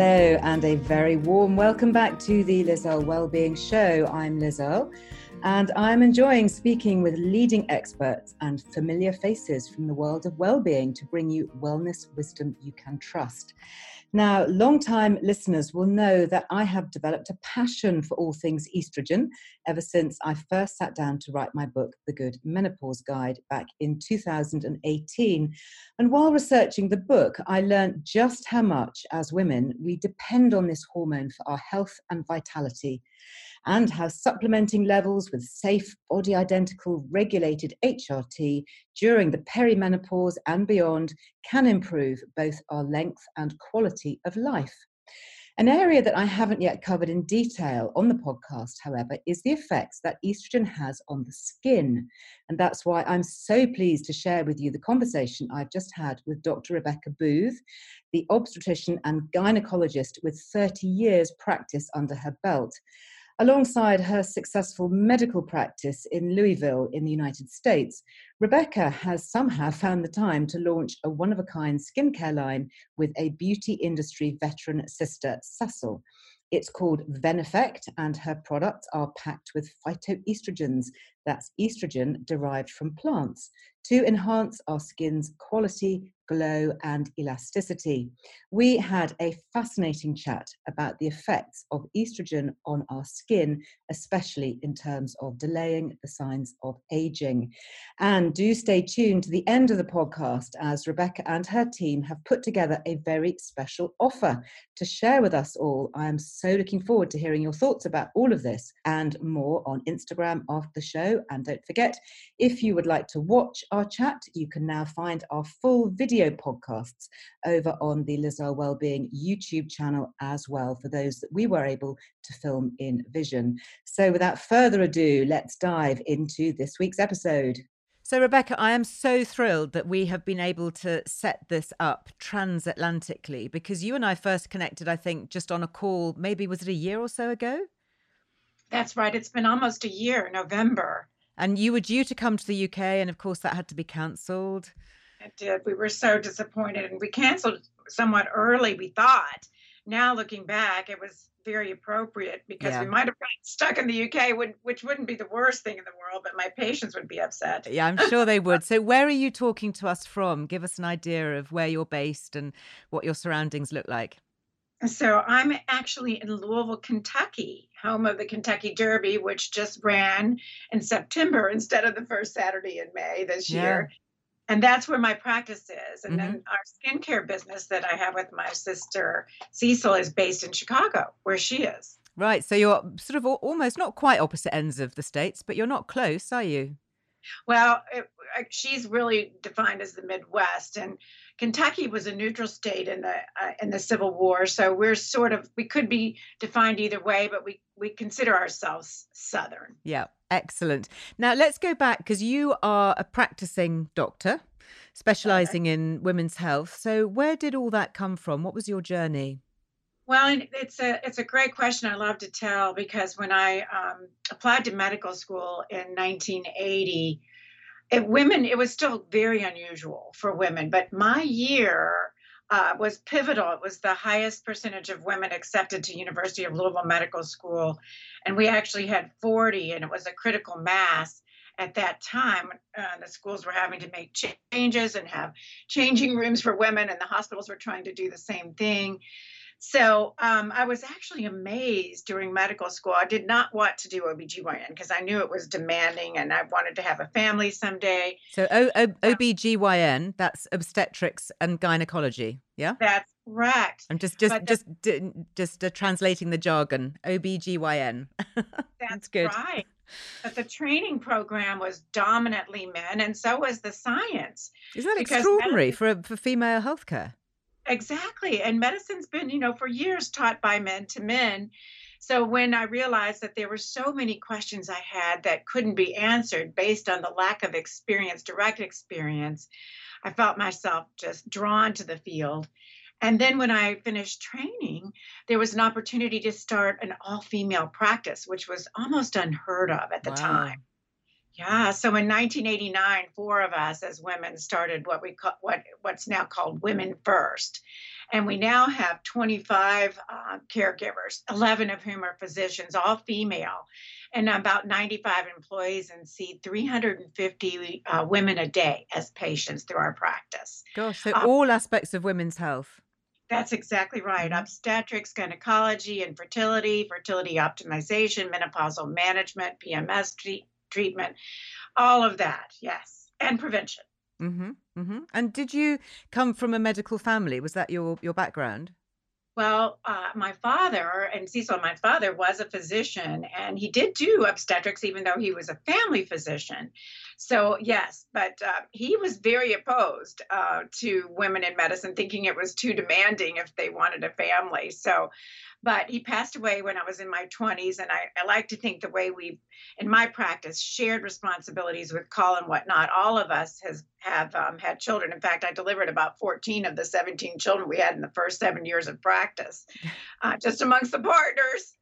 Hello, and a very warm welcome back to the Liz Earle Wellbeing Show. I'm Liz Earle, and I'm enjoying speaking with leading experts and familiar faces from the world of well-being to bring you wellness wisdom you can trust. Now, long-time listeners will know that I have developed a passion for all things estrogen ever since I first sat down to write my book, The Good Menopause Guide, back in 2018. And while researching the book, I learned just how much, as women, we depend on this hormone for our health and vitality and how supplementing levels with safe, body identical, regulated HRT during the perimenopause and beyond can improve both our length and quality of life. An area that I haven't yet covered in detail on the podcast, however, is the effects that estrogen has on the skin. And that's why I'm so pleased to share with you the conversation I've just had with Dr. Rebecca Booth, the obstetrician and gynecologist with 30 years' practice under her belt alongside her successful medical practice in Louisville in the United States, Rebecca has somehow found the time to launch a one of a kind skincare line with a beauty industry veteran sister, Cecil. It's called Veneffect, and her products are packed with phytoestrogens, that's estrogen derived from plants, to enhance our skin's quality, glow, and elasticity. We had a fascinating chat about the effects of estrogen on our skin, especially in terms of delaying the signs of aging. And do stay tuned to the end of the podcast as Rebecca and her team have put together a very special offer to share with us all. I am so looking forward to hearing your thoughts about all of this and more on Instagram after the show. And don't forget, if you would like to watch our chat, you can now find our full video podcasts over on the Liz Earle Wellbeing YouTube channel as well for those that we were able to film in vision. So without further ado, let's dive into this week's episode. So, Rebecca, I am so thrilled that we have been able to set this up transatlantically because you and I first connected, I think, just on a call, maybe was it a year or so ago? That's right. It's been almost a year, November. And you were due to come to the UK, and of course, that had to be cancelled. It did. We were so disappointed, and we canceled somewhat early, we thought. Now, looking back, it was very appropriate because Yeah. we might have gotten stuck in the UK, which wouldn't be the worst thing in the world, but my patients would be upset. Yeah, I'm sure they would. So, where are you talking to us from? Give us an idea of where you're based and what your surroundings look like. So I'm actually in Louisville, Kentucky, home of the Kentucky Derby, which just ran in September instead of the first Saturday in May this Yeah. year. And that's where my practice is. And Mm-hmm. then our skincare business that I have with my sister Cecil is based in Chicago, where she is. Right. So, you're sort of almost not quite opposite ends of the states, but you're not close, are you? Well, it, she's really defined as the Midwest, and Kentucky was a neutral state in the uh, in the Civil War. So we're sort of we could be defined either way, but we we consider ourselves Southern. Yeah, excellent. Now let's go back because you are a practicing doctor specializing in women's health. So where did all that come from? What was your journey? Well, it's a it's a great question. I love to tell because when I um, applied to medical school in 1980, it, women it was still very unusual for women. But my year, uh, was pivotal. It was the highest percentage of women accepted to University of Louisville Medical School, and we actually had 40, and it was a critical mass at that time. Uh, the schools were having to make changes and have changing rooms for women, and the hospitals were trying to do the same thing. So um, I was actually amazed during medical school. I did not want to do OBGYN because I knew it was demanding and I wanted to have a family someday. So o- o- OBGYN, that's obstetrics and gynecology, yeah? That's correct. I'm just just just just uh, translating the jargon. OBGYN. that's, that's good. Right. But the training program was dominantly men, and so was the science. Is that extraordinary for for female healthcare? Exactly. And medicine's been, you know, for years taught by men to men. So when I realized that there were so many questions I had that couldn't be answered based on the lack of experience, direct experience, I felt myself just drawn to the field. And then when I finished training, there was an opportunity to start an all female practice, which was almost unheard of at the wow. time. Yeah. So in 1989, four of us as women started what we call what what's now called Women First, and we now have 25 uh, caregivers, 11 of whom are physicians, all female, and about 95 employees, and see 350 uh, women a day as patients through our practice. Gosh, so um, all aspects of women's health. That's exactly right. Obstetrics, gynecology, infertility, fertility, fertility optimization, menopausal management, PMS treatment, all of that, yes, and prevention. Mm-hmm, mm-hmm. And did you come from a medical family? Was that your your background? Well, uh, my father and Cecil, my father was a physician, and he did do obstetrics, even though he was a family physician. So yes, but uh, he was very opposed uh, to women in medicine, thinking it was too demanding if they wanted a family. So but he passed away when I was in my 20s. And I, I like to think the way we, in my practice, shared responsibilities with call and whatnot, all of us has have um, had children. In fact, I delivered about 14 of the 17 children we had in the first seven years of practice, uh, just amongst the partners.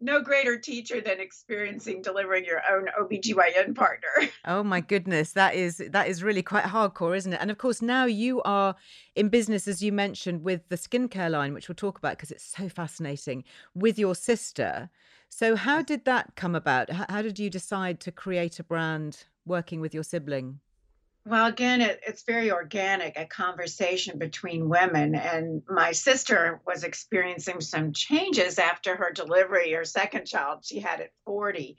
No greater teacher than experiencing delivering your own OBGYN partner. Oh my goodness, that is that is really quite hardcore, isn't it? And of course, now you are in business as you mentioned with the skincare line, which we'll talk about because it's so fascinating, with your sister. So how did that come about? How did you decide to create a brand working with your sibling? Well, again, it, it's very organic, a conversation between women. And my sister was experiencing some changes after her delivery, her second child, she had at 40.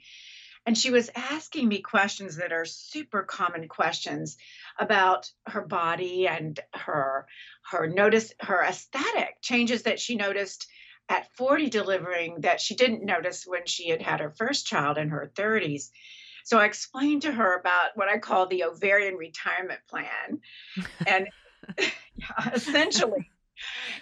And she was asking me questions that are super common questions about her body and her her notice her aesthetic changes that she noticed at 40 delivering that she didn't notice when she had had her first child in her 30s. So I explained to her about what I call the ovarian retirement plan. And yeah, essentially,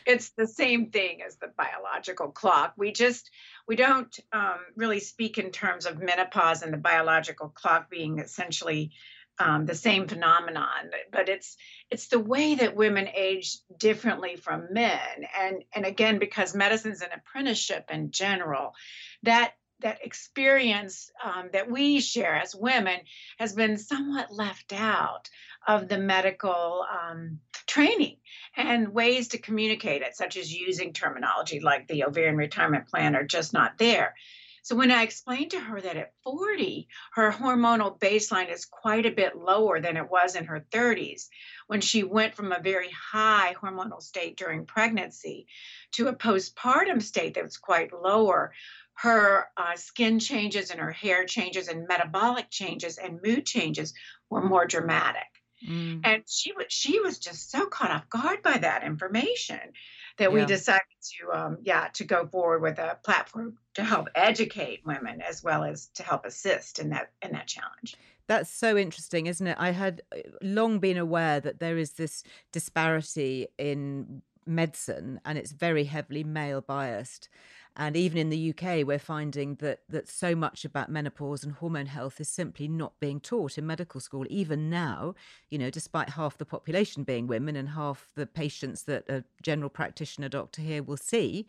it's the same thing as the biological clock. We just we don't um, really speak in terms of menopause and the biological clock being essentially um, the same phenomenon, but it's it's the way that women age differently from men, and and again because medicine's an apprenticeship in general, that that experience um, that we share as women has been somewhat left out of the medical um, training and ways to communicate it, such as using terminology like the ovarian retirement plan, are just not there. So when I explained to her that at 40, her hormonal baseline is quite a bit lower than it was in her 30s, when she went from a very high hormonal state during pregnancy to a postpartum state that was quite lower, her uh, skin changes and her hair changes and metabolic changes and mood changes were more dramatic. Mm. And she was she was just so caught off guard by that information that yeah. we decided to um, yeah to go forward with a platform to help educate women as well as to help assist in that in that challenge. That's so interesting, isn't it? I had uh, long been aware that there is this disparity in medicine and it's very heavily male biased. And even in the UK, we're finding that that so much about menopause and hormone health is simply not being taught in medical school. Even now, you know, despite half the population being women and half the patients that a general practitioner doctor here will see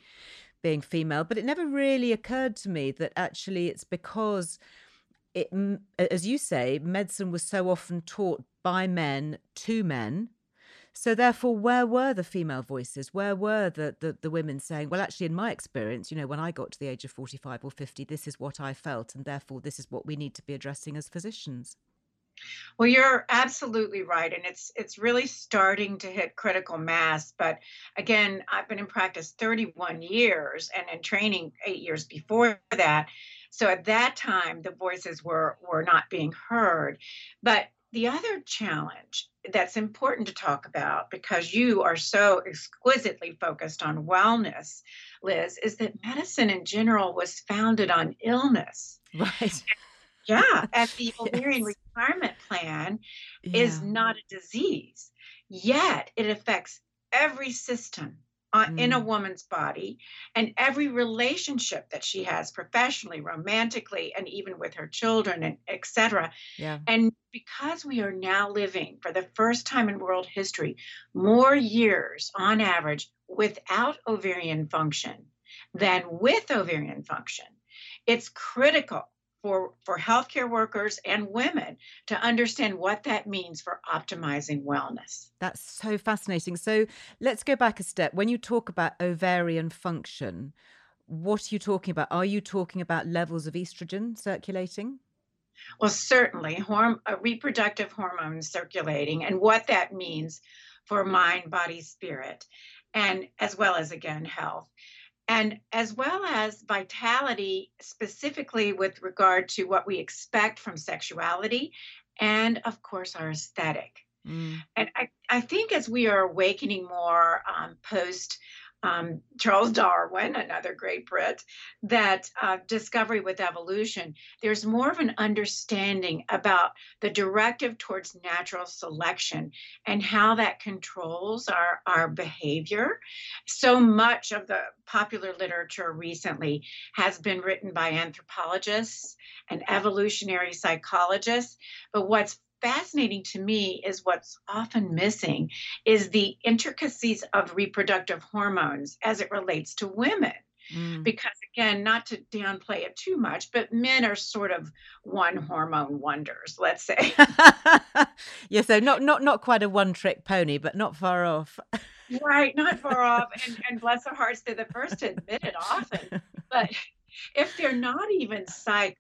being female, but it never really occurred to me that actually it's because it, as you say, medicine was so often taught by men to men So therefore, where were the female voices? Where were the, the, the women saying, well, actually, in my experience, you know, when I got to the age of 45 or 50, this is what I felt, and therefore this is what we need to be addressing as physicians? Well, you're absolutely right, and it's it's really starting to hit critical mass. But again, I've been in practice 31 years, and in training eight years before that. So at that time, the voices were were not being heard. But the other challenge that's important to talk about because you are so exquisitely focused on wellness, Liz, is that medicine in general was founded on illness. Right. Yeah, and the ovarian yes. retirement plan yeah. is not a disease, yet it affects every system uh, mm. in a mm. woman's body and every relationship that she has professionally, romantically, and even with her children and etc. Yeah. And because we are now living for the first time in world history more years on average without ovarian function than with ovarian function, it's critical for, for healthcare workers and women to understand what that means for optimizing wellness. That's so fascinating. So let's go back a step. When you talk about ovarian function, what are you talking about? Are you talking about levels of estrogen circulating? Well, certainly, horm- uh, reproductive hormones circulating and what that means for mind, body, spirit, and as well as, again, health and as well as vitality, specifically with regard to what we expect from sexuality, and of course, our aesthetic. Mm. And I, I think as we are awakening more um, post um, Charles Darwin, another great Brit, that uh, discovery with evolution, there's more of an understanding about the directive towards natural selection and how that controls our, our behavior. So much of the popular literature recently has been written by anthropologists and evolutionary psychologists. But what's fascinating to me is what's often missing is the intricacies of reproductive hormones as it relates to women. Mm. Because again, not to downplay it too much, but men are sort of one hormone wonders, let's say. yeah, so not not not quite a one trick pony, but not far off. right, not far off. And, and bless their hearts, they're the first to admit it often. But if they're not even cyclic,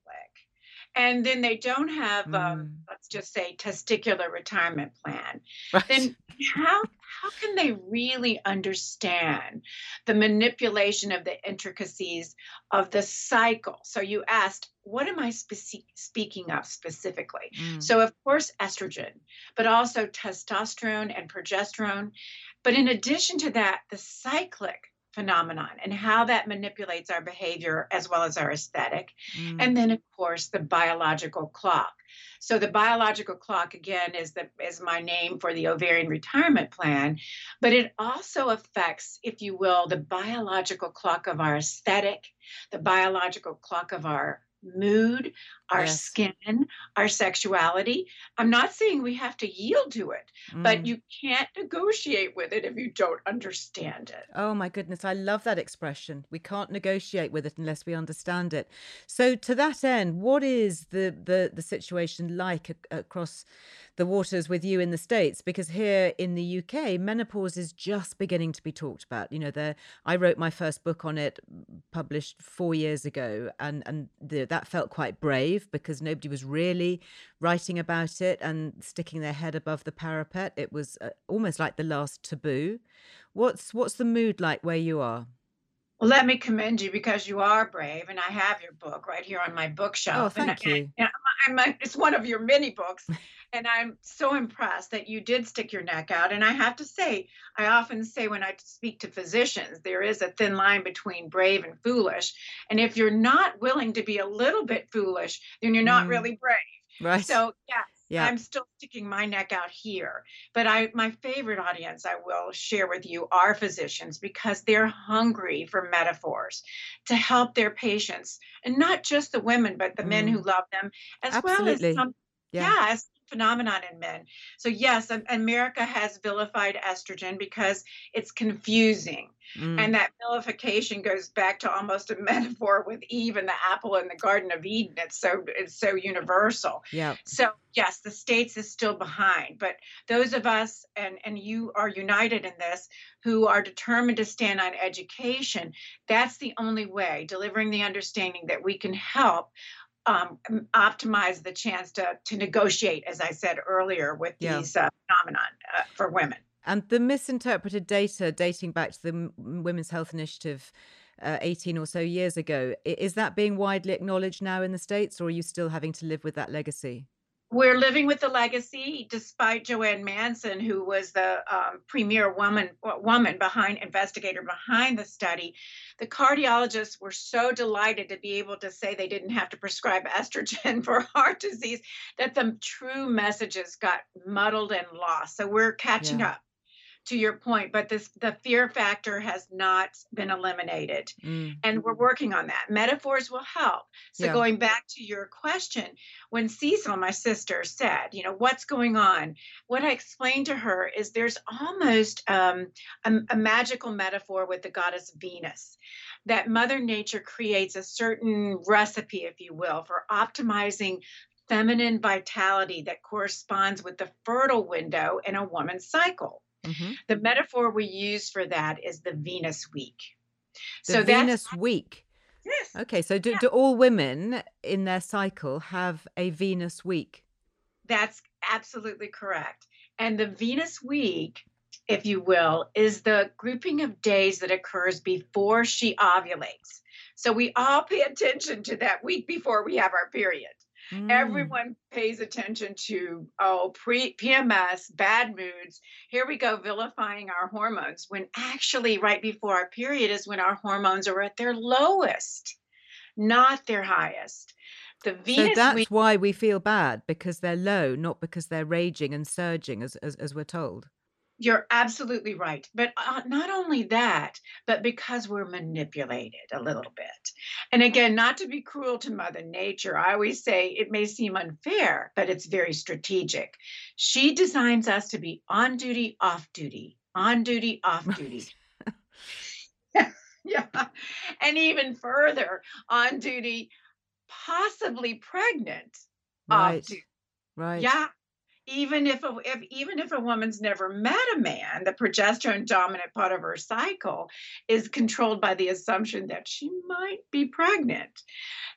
and then they don't have, um, mm. um, let's just say, testicular retirement plan, right. then how how can they really understand the manipulation of the intricacies of the cycle? So you asked, what am I spe- speaking of specifically? Mm. So of course estrogen, but also testosterone and progesterone. But in addition to that, the cyclic phenomenon and how that manipulates our behavior as well as our aesthetic. Mm. And then, of course, the biological clock. So the biological clock again is the is my name for the ovarian retirement plan, but it also affects, if you will, the biological clock of our aesthetic, the biological clock of our mood, our yes. skin, our sexuality. I'm not saying we have to yield to it, mm. but you can't negotiate with it if you don't understand it. Oh my goodness, I love that expression. We can't negotiate with it unless we understand it. So to that end, what is the the the situation like across the waters with you in the states because here in the UK menopause is just beginning to be talked about you know there I wrote my first book on it published 4 years ago and and the, that felt quite brave because nobody was really writing about it and sticking their head above the parapet. It was uh, almost like the last taboo. What's what's the mood like where you are well, let me commend you because you are brave, and I have your book right here on my bookshelf. Oh, thank and, you. And, and I'm, it's one of your many books, and I'm so impressed that you did stick your neck out. And I have to say, I often say when I speak to physicians, there is a thin line between brave and foolish. And if you're not willing to be a little bit foolish, then you're not mm. really brave. Right. So, yes, yeah. I'm still sticking my neck out here. But I my favorite audience I will share with you are physicians because they're hungry for metaphors to help their patients and not just the women but the mm. men who love them as Absolutely. well as some yeah. yeah, phenomenon in men. So yes, America has vilified estrogen because it's confusing. Mm. And that vilification goes back to almost a metaphor with Eve and the apple in the Garden of Eden. It's so it's so universal. Yeah. So yes, the states is still behind, but those of us and and you are united in this who are determined to stand on education. That's the only way, delivering the understanding that we can help um, optimize the chance to to negotiate, as I said earlier, with yeah. these uh, phenomenon uh, for women. And the misinterpreted data dating back to the Women's Health Initiative. Uh, 18 or so years ago. Is that being widely acknowledged now in the States, or are you still having to live with that legacy? We're living with the legacy despite JoAnn Manson who was the um, premier woman woman behind investigator behind the study. The cardiologists were so delighted to be able to say they didn't have to prescribe estrogen for heart disease that the true messages got muddled and lost. So we're catching yeah. up to your point, but this the fear factor has not been eliminated. Mm. And we're working on that. Metaphors will help. So yeah. going back to your question, when Cecil, my sister, said, you know, what's going on? What I explained to her is there's almost um, a, a magical metaphor with the goddess Venus that Mother Nature creates a certain recipe, if you will, for optimizing feminine vitality that corresponds with the fertile window in a woman's cycle. Mm-hmm. The metaphor we use for that is the Venus week. The so Venus week. Yes. Okay, so do, yeah. do all women in their cycle have a Venus week? That's absolutely correct. And the Venus week, if you will, is the grouping of days that occurs before she ovulates. So we all pay attention to that week before we have our period. Mm. Everyone pays attention to, oh, pre PMS, bad moods. Here we go, vilifying our hormones, when actually, right before our period is when our hormones are at their lowest, not their highest. The Venus so that's we- why we feel bad because they're low, not because they're raging and surging, as, as, as we're told. You're absolutely right. But uh, not only that, but because we're manipulated a little bit. And again, not to be cruel to Mother Nature, I always say it may seem unfair, but it's very strategic. She designs us to be on duty, off duty, on duty, off duty. yeah. And even further, on duty, possibly pregnant. Right. Right. Yeah even if, a, if even if a woman's never met a man, the progesterone dominant part of her cycle is controlled by the assumption that she might be pregnant.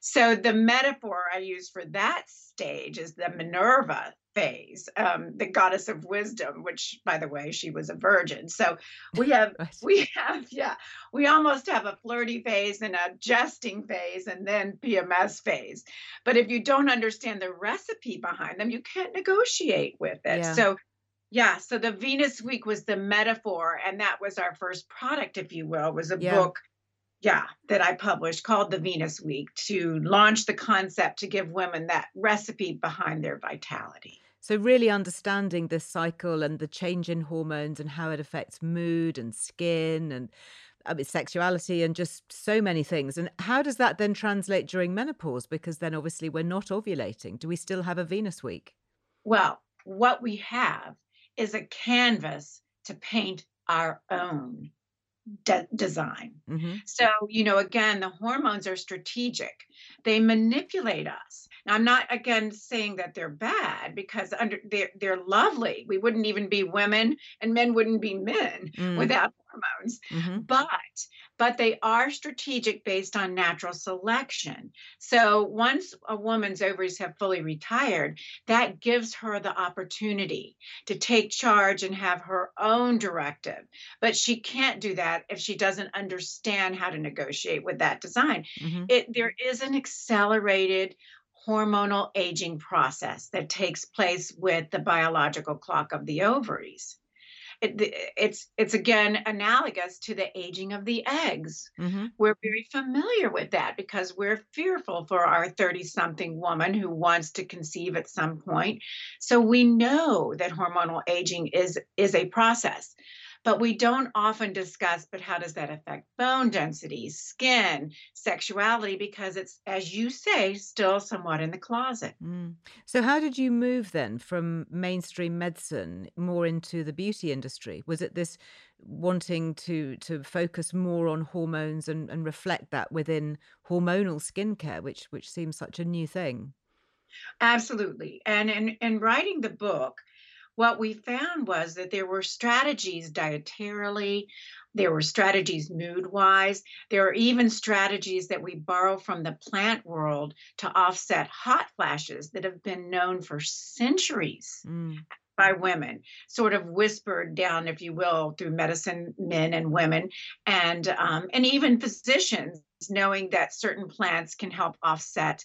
So the metaphor I use for that stage is the Minerva phase, um, the goddess of wisdom, which, by the way, she was a virgin. So we have, we have, yeah, we almost have a flirty phase and a jesting phase and then PMS phase. But if you don't understand the recipe behind them, you can't negotiate with it. Yeah. So, yeah, so the Venus Week was the metaphor, and that was our first product, if you will, was a yeah. book yeah, that I published called the Venus Week to launch the concept to give women that recipe behind their vitality. So, really understanding this cycle and the change in hormones and how it affects mood and skin and um, I mean, sexuality and just so many things. And how does that then translate during menopause? Because then obviously we're not ovulating. Do we still have a Venus week? Well, what we have is a canvas to paint our own de- design. Mm-hmm. So, you know, again, the hormones are strategic. They manipulate us. Now, I'm not again saying that they're bad because under they're they're lovely. We wouldn't even be women, and men wouldn't be men mm. without hormones. Mm-hmm. But but they are strategic based on natural selection. So once a woman's ovaries have fully retired, that gives her the opportunity to take charge and have her own directive. But she can't do that if she doesn't understand how to negotiate with that design. Mm-hmm. It there is an accelerated hormonal aging process that takes place with the biological clock of the ovaries. It, it's it's again analogous to the aging of the eggs. Mm-hmm. We're very familiar with that because we're fearful for our 30 something woman who wants to conceive at some point. So we know that hormonal aging is is a process. But we don't often discuss but how does that affect bone density skin sexuality? Because it's as you say still somewhat in the closet. Mm. so how did you move then from mainstream medicine more into the beauty industry? Was it this wanting to to focus more on hormones and, and reflect that within hormonal skincare which which seems such a new thing? Absolutely. And in in writing the book what we found was that there were strategies dietarily, there were strategies mood wise, there are even strategies that we borrow from the plant world to offset hot flashes that have been known for centuries. Mm. By women, sort of whispered down, if you will, through medicine men and women, and um, and even physicians, knowing that certain plants can help offset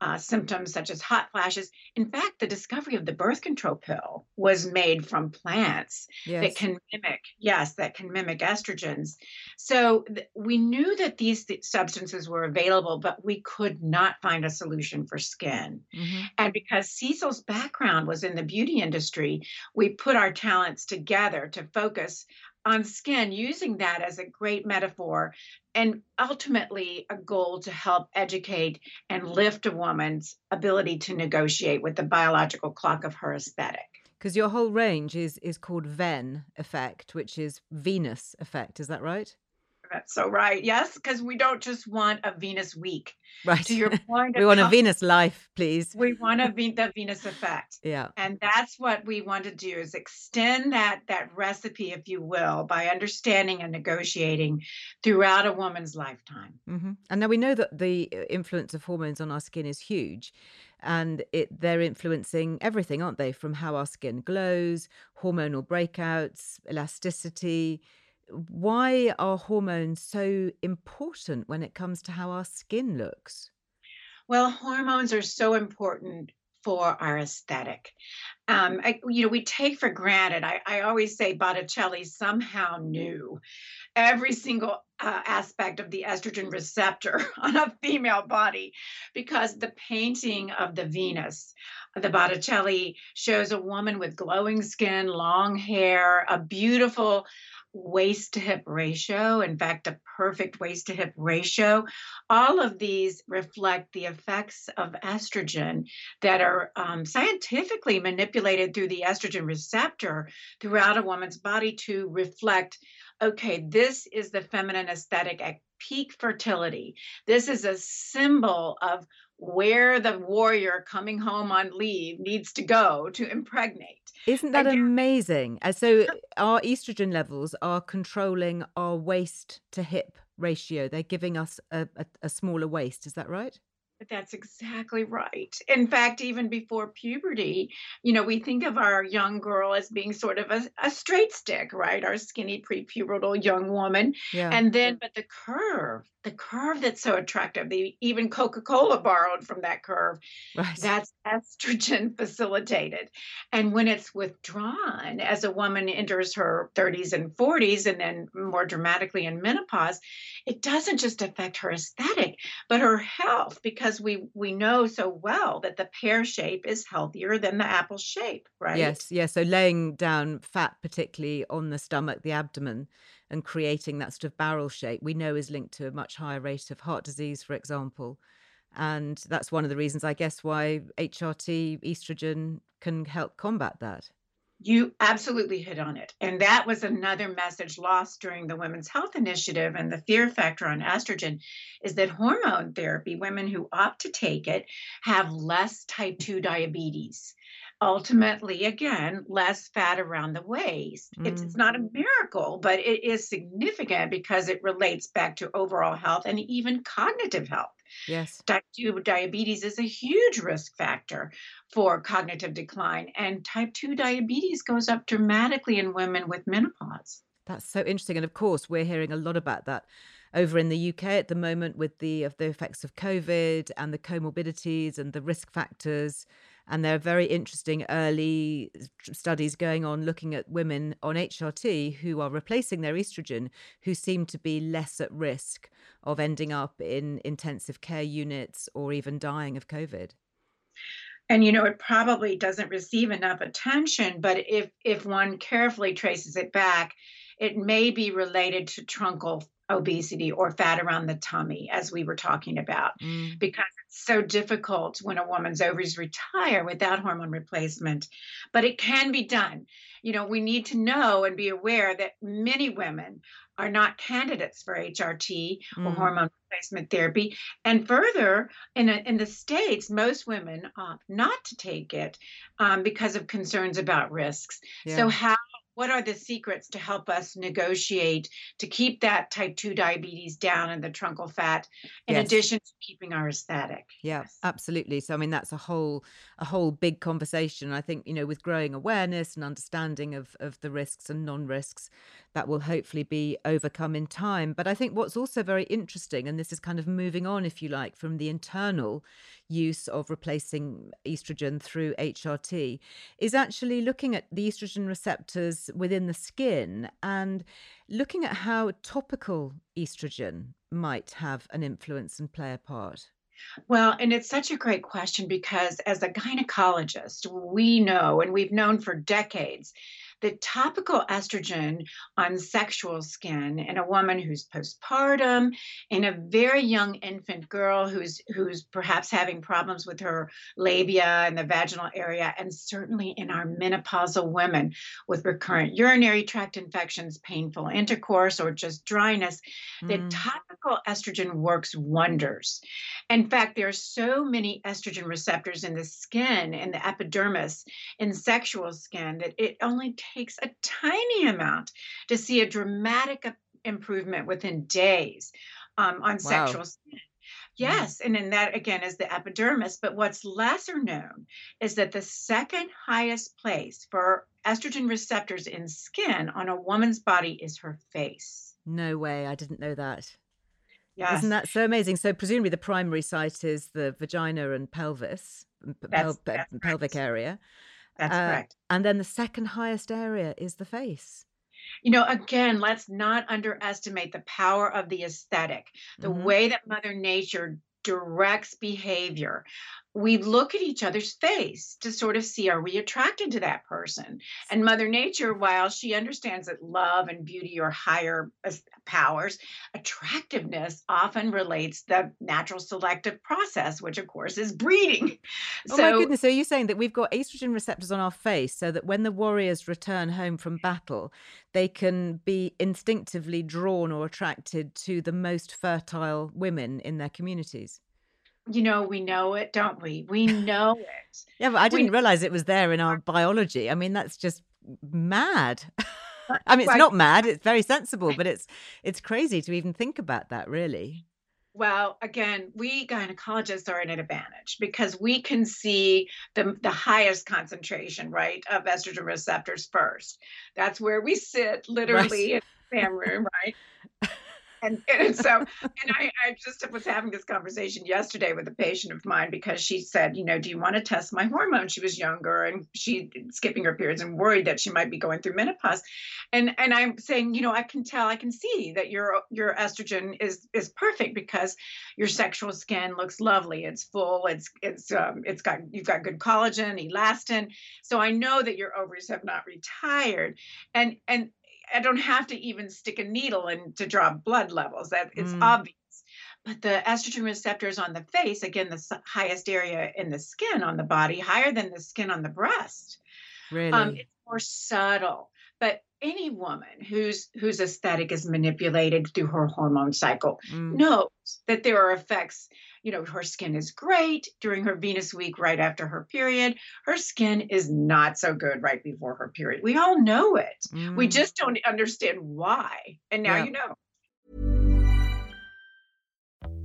uh, symptoms such as hot flashes. In fact, the discovery of the birth control pill was made from plants yes. that can mimic, yes, that can mimic estrogens. So th- we knew that these th- substances were available, but we could not find a solution for skin. Mm-hmm. And because Cecil's background was in the beauty industry, we put our talents together to focus on skin, using that as a great metaphor and ultimately a goal to help educate and lift a woman's ability to negotiate with the biological clock of her aesthetic. Because your whole range is is called Ven effect, which is Venus effect. Is that right? That's so right. Yes, because we don't just want a Venus week. Right. To your point, we want a Venus life, please. We want a the Venus effect. Yeah. And that's what we want to do is extend that that recipe, if you will, by understanding and negotiating throughout a woman's lifetime. Mm-hmm. And now we know that the uh, influence of hormones on our skin is huge and it they're influencing everything aren't they from how our skin glows hormonal breakouts elasticity why are hormones so important when it comes to how our skin looks? Well, hormones are so important for our aesthetic. Um, I, you know, we take for granted. I, I always say Botticelli somehow knew every single uh, aspect of the estrogen receptor on a female body because the painting of the Venus, the Botticelli, shows a woman with glowing skin, long hair, a beautiful waist to hip ratio, in fact, a perfect waist to hip ratio. All of these reflect the effects of estrogen that are um, scientifically manipulated through the estrogen receptor throughout a woman's body to reflect okay, this is the feminine aesthetic at peak fertility. This is a symbol of where the warrior coming home on leave needs to go to impregnate. Isn't that Again, amazing? Uh, so our estrogen levels are controlling our waist to hip ratio. They're giving us a, a, a smaller waist. Is that right? That's exactly right. In fact, even before puberty, you know, we think of our young girl as being sort of a, a straight stick, right? Our skinny prepubertal young woman. Yeah. And then, but the curve, the curve that's so attractive, the, even Coca Cola borrowed from that curve. Right. That's estrogen facilitated. And when it's withdrawn as a woman enters her 30s and 40s, and then more dramatically in menopause, it doesn't just affect her aesthetic, but her health because because we we know so well that the pear shape is healthier than the apple shape, right? Yes, yes. So laying down fat, particularly on the stomach, the abdomen, and creating that sort of barrel shape, we know is linked to a much higher rate of heart disease, for example. And that's one of the reasons, I guess, why HRT estrogen can help combat that. You absolutely hit on it. And that was another message lost during the Women's Health Initiative. And the fear factor on estrogen is that hormone therapy, women who opt to take it, have less type 2 diabetes. Ultimately, again, less fat around the waist. Mm. It's, it's not a mm. miracle, but it is significant because it relates back to overall health and even cognitive health. Yes. Type 2 diabetes is a huge risk factor for cognitive decline, and type 2 diabetes goes up dramatically in women with menopause. That's so interesting. And of course, we're hearing a lot about that over in the UK at the moment with the of the effects of COVID and the comorbidities and the risk factors and there are very interesting early studies going on looking at women on HRT who are replacing their estrogen, who seem to be less at risk of ending up in intensive care units or even dying of COVID. and you know it probably doesn't receive enough attention but if if one carefully traces it back it may be related to truncal obesity or fat around the tummy, as we were talking about, mm. because so difficult when a woman's ovaries retire without hormone replacement. But it can be done. You know, we need to know and be aware that many women are not candidates for HRT mm. or hormone replacement therapy. And further, in, a, in the States, most women opt not to take it um, because of concerns about risks. Yeah. So, how what are the secrets to help us negotiate to keep that type 2 diabetes down and the truncal fat in yes. addition to keeping our aesthetic yeah yes. absolutely so i mean that's a whole a whole big conversation i think you know with growing awareness and understanding of of the risks and non-risks that will hopefully be overcome in time but i think what's also very interesting and this is kind of moving on if you like from the internal use of replacing estrogen through HRT is actually looking at the estrogen receptors within the skin and looking at how topical estrogen might have an influence and play a part. Well, and it's such a great question because as a gynecologist, we know and we've known for decades the topical estrogen on sexual skin in a woman who's postpartum, in a very young infant girl who's who's perhaps having problems with her labia and the vaginal area, and certainly in our menopausal women with recurrent urinary tract infections, painful intercourse, or just dryness, mm. the topical estrogen works wonders. In fact, there are so many estrogen receptors in the skin, in the epidermis, in sexual skin that it only takes a tiny amount to see a dramatic improvement within days um, on wow. sexual skin. Yes, and then that again is the epidermis. But what's lesser known is that the second highest place for estrogen receptors in skin on a woman's body is her face. No way, I didn't know that. Yes. Isn't that so amazing? So presumably the primary site is the vagina and pelvis, that's, pel- that's pelvic area. That's uh, correct. And then the second highest area is the face. You know, again, let's not underestimate the power of the aesthetic, the mm-hmm. way that Mother Nature directs behavior we look at each other's face to sort of see are we attracted to that person? And mother nature while she understands that love and beauty are higher powers attractiveness often relates the natural selective process which of course is breeding. Oh so, my goodness so are you saying that we've got estrogen receptors on our face so that when the warriors return home from battle they can be instinctively drawn or attracted to the most fertile women in their communities you know, we know it, don't we? We know it. yeah, but I didn't we, realize it was there in our biology. I mean, that's just mad. Uh, I mean, it's not mad; it's very sensible, but it's it's crazy to even think about that. Really. Well, again, we gynecologists are at an advantage because we can see the, the highest concentration, right, of estrogen receptors first. That's where we sit, literally right. in the exam room, right? And, and so and I, I just was having this conversation yesterday with a patient of mine because she said you know do you want to test my hormones she was younger and she skipping her periods and worried that she might be going through menopause. And and i'm saying you know i can tell i can see that your your estrogen is is perfect because your sexual skin looks lovely. It's full it's it's um, it's got you've got good collagen elastin. So i know that your ovaries have not retired. And and I don't have to even stick a needle in to draw blood levels. That it's mm. obvious. But the estrogen receptors on the face, again, the highest area in the skin on the body, higher than the skin on the breast. Um, really, um, it's more subtle. But any woman whose whose aesthetic is manipulated through her hormone cycle mm. knows that there are effects you know, her skin is great during her Venus week right after her period. Her skin is not so good right before her period. We all know it. Mm. We just don't understand why. And now yeah. you know.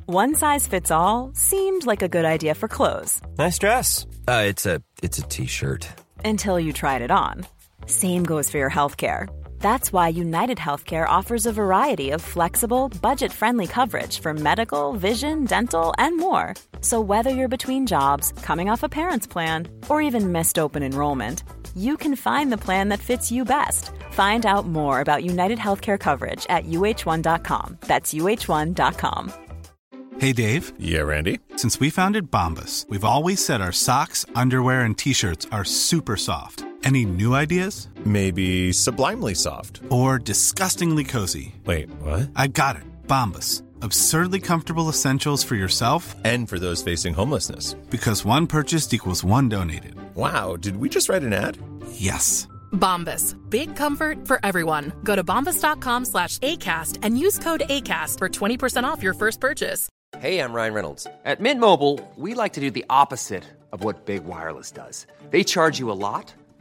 One size fits all seemed like a good idea for clothes. Nice dress. Uh, it's a it's a t-shirt. Until you tried it on. Same goes for your healthcare. That's why United Healthcare offers a variety of flexible, budget friendly coverage for medical, vision, dental, and more. So, whether you're between jobs, coming off a parent's plan, or even missed open enrollment, you can find the plan that fits you best. Find out more about United Healthcare coverage at uh1.com. That's uh1.com. Hey, Dave. Yeah, Randy. Since we founded Bombas, we've always said our socks, underwear, and t shirts are super soft. Any new ideas? Maybe sublimely soft. Or disgustingly cozy. Wait, what? I got it. Bombas. Absurdly comfortable essentials for yourself and for those facing homelessness. Because one purchased equals one donated. Wow, did we just write an ad? Yes. Bombas. Big comfort for everyone. Go to bombas.com slash ACAST and use code ACAST for 20% off your first purchase. Hey, I'm Ryan Reynolds. At Mint Mobile, we like to do the opposite of what Big Wireless does. They charge you a lot,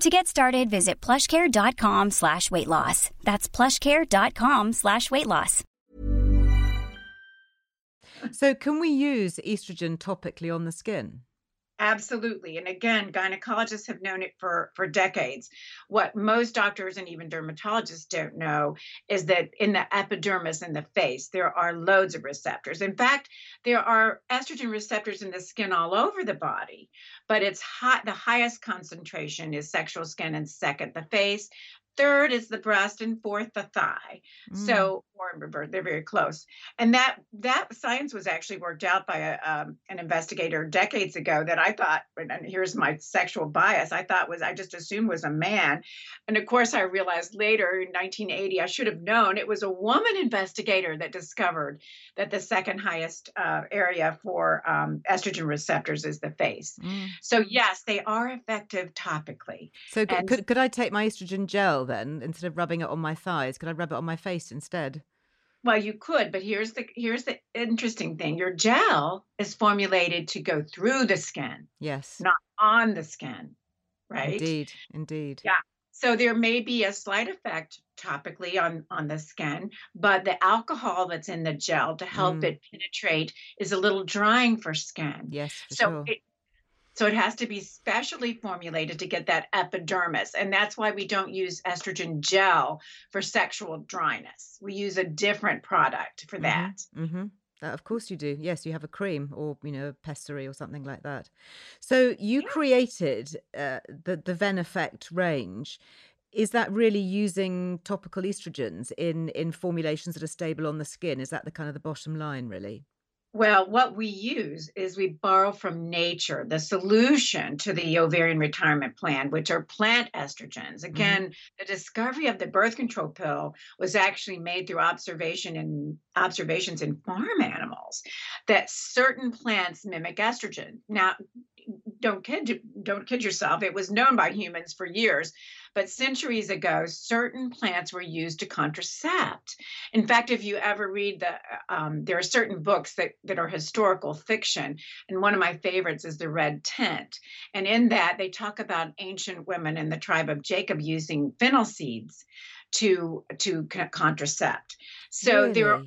To get started, visit plushcare.com slash weight loss. That's plushcare.com slash weight loss. So can we use estrogen topically on the skin? Absolutely. And again, gynecologists have known it for, for decades. What most doctors and even dermatologists don't know is that in the epidermis in the face, there are loads of receptors. In fact, there are estrogen receptors in the skin all over the body, but it's hot, the highest concentration is sexual skin and second the face. Third is the breast, and fourth the thigh. Mm. So, or they're very close. And that that science was actually worked out by a, um, an investigator decades ago that I thought, and here's my sexual bias, I thought was I just assumed was a man, and of course I realized later in 1980 I should have known it was a woman investigator that discovered that the second highest uh, area for um, estrogen receptors is the face. Mm. So yes, they are effective topically. So and, could could I take my estrogen gel? Then instead of rubbing it on my thighs? Could I rub it on my face instead? Well, you could, but here's the here's the interesting thing. Your gel is formulated to go through the skin. Yes. Not on the skin. Right? Indeed. Indeed. Yeah. So there may be a slight effect topically on on the skin, but the alcohol that's in the gel to help mm. it penetrate is a little drying for skin. Yes. so sure. it, so it has to be specially formulated to get that epidermis. And that's why we don't use estrogen gel for sexual dryness. We use a different product for that. Mm-hmm. Mm-hmm. Uh, of course you do. Yes, you have a cream or you know a pessary or something like that. So you yeah. created uh, the the Veneffect range. Is that really using topical estrogens in in formulations that are stable on the skin? Is that the kind of the bottom line, really? Well, what we use is we borrow from nature the solution to the ovarian retirement plan, which are plant estrogens. Mm-hmm. Again, mm-hmm. the discovery of the birth control pill was actually made through observation and observations in farm animals that certain plants mimic estrogen. Now, don't kid don't kid yourself. It was known by humans for years, but centuries ago, certain plants were used to contracept. In fact, if you ever read the, um, there are certain books that that are historical fiction, and one of my favorites is The Red Tent, and in that they talk about ancient women in the tribe of Jacob using fennel seeds to to contracept. So really? there are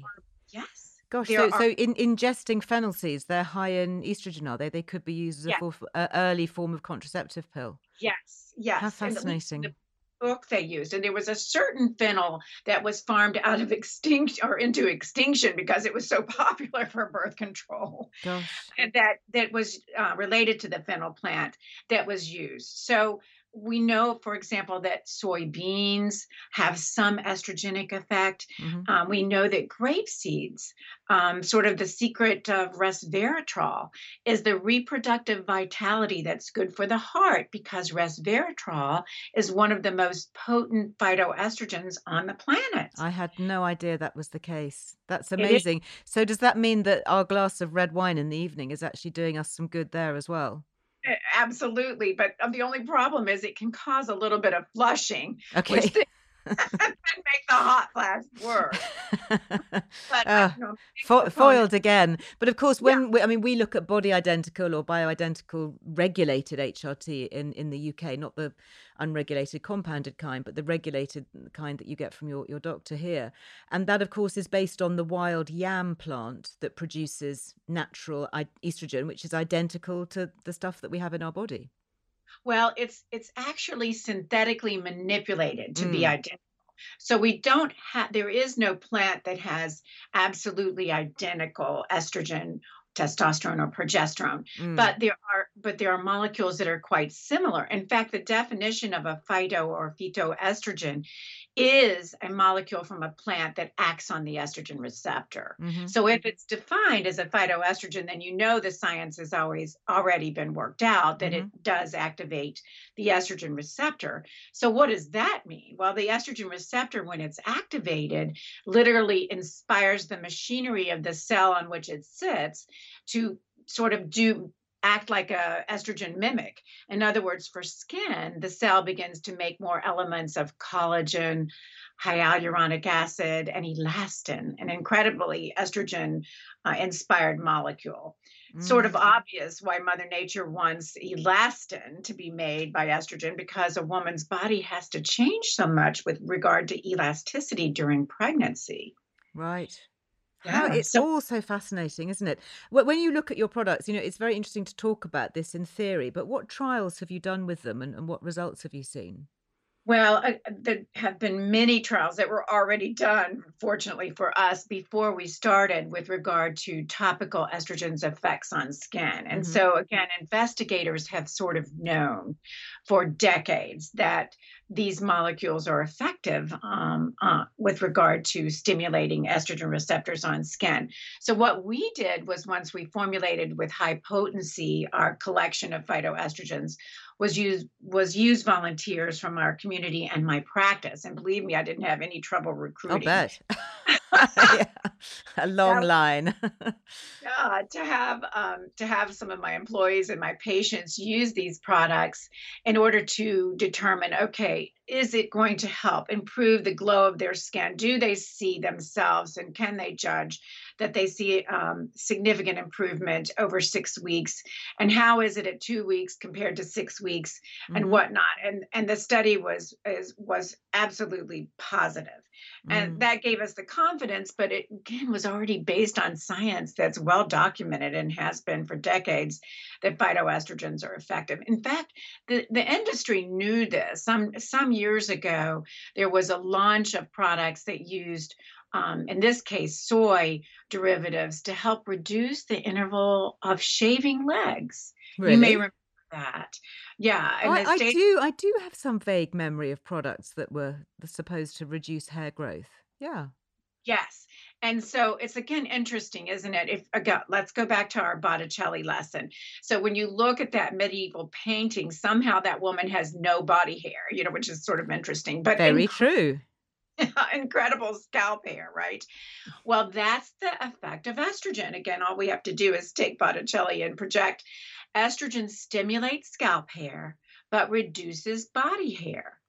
yes Gosh, so, are... so in ingesting fennel seeds, they're high in estrogen, are they? They could be used as a yeah. for, uh, early form of contraceptive pill. Yes, yes. How fascinating. The, book they used, and there was a certain fennel that was farmed out of extinction or into extinction because it was so popular for birth control. Gosh. And that that was uh, related to the fennel plant that was used. So we know, for example, that soybeans have some estrogenic effect. Mm-hmm. Um, we know that grape seeds, um, sort of the secret of resveratrol, is the reproductive vitality that's good for the heart because resveratrol is one of the most potent phytoestrogens on the planet. I had no idea that was the case. That's amazing. So, does that mean that our glass of red wine in the evening is actually doing us some good there as well? Absolutely, but uh, the only problem is it can cause a little bit of flushing. Okay. Which make the hot flash but, uh, fo- foiled again. But of course, when yeah. we, I mean, we look at body identical or bioidentical regulated HRT in, in the UK, not the unregulated compounded kind, but the regulated kind that you get from your, your doctor here. And that, of course, is based on the wild yam plant that produces natural estrogen, which is identical to the stuff that we have in our body. Well, it's it's actually synthetically manipulated to mm. be identical. So we don't have there is no plant that has absolutely identical estrogen testosterone or progesterone mm. but there are but there are molecules that are quite similar in fact the definition of a phyto or phytoestrogen is a molecule from a plant that acts on the estrogen receptor. Mm-hmm. So if it's defined as a phytoestrogen, then you know the science has always already been worked out that mm-hmm. it does activate the estrogen receptor. So what does that mean? Well, the estrogen receptor, when it's activated, literally inspires the machinery of the cell on which it sits to sort of do act like a estrogen mimic. In other words, for skin, the cell begins to make more elements of collagen, hyaluronic acid, and elastin, an incredibly estrogen uh, inspired molecule. Mm. Sort of mm. obvious why Mother Nature wants elastin to be made by estrogen because a woman's body has to change so much with regard to elasticity during pregnancy. Right. How it's so, all so fascinating, isn't it? When you look at your products, you know, it's very interesting to talk about this in theory, but what trials have you done with them and, and what results have you seen? Well, uh, there have been many trials that were already done, fortunately for us, before we started with regard to topical estrogen's effects on skin. And mm-hmm. so, again, investigators have sort of known for decades that these molecules are effective um, uh, with regard to stimulating estrogen receptors on skin. So, what we did was once we formulated with high potency our collection of phytoestrogens, was use was use volunteers from our community and my practice. And believe me, I didn't have any trouble recruiting. I'll bet. A long line. yeah, to have um, to have some of my employees and my patients use these products in order to determine, okay, is it going to help improve the glow of their skin? Do they see themselves and can they judge that they see um, significant improvement over six weeks? And how is it at two weeks compared to six weeks mm-hmm. and whatnot? And and the study was is, was absolutely positive. And mm. that gave us the confidence, but it again was already based on science that's well documented and has been for decades that phytoestrogens are effective. In fact, the, the industry knew this. Some some years ago, there was a launch of products that used um, in this case, soy derivatives to help reduce the interval of shaving legs. Really? You may remember that. Yeah, I, I do. I do have some vague memory of products that were supposed to reduce hair growth. Yeah. Yes. And so it's again interesting, isn't it? If again, let's go back to our Botticelli lesson. So when you look at that medieval painting, somehow that woman has no body hair, you know, which is sort of interesting. But very true. incredible scalp hair, right? Well, that's the effect of estrogen. Again, all we have to do is take Botticelli and project Estrogen stimulates scalp hair, but reduces body hair.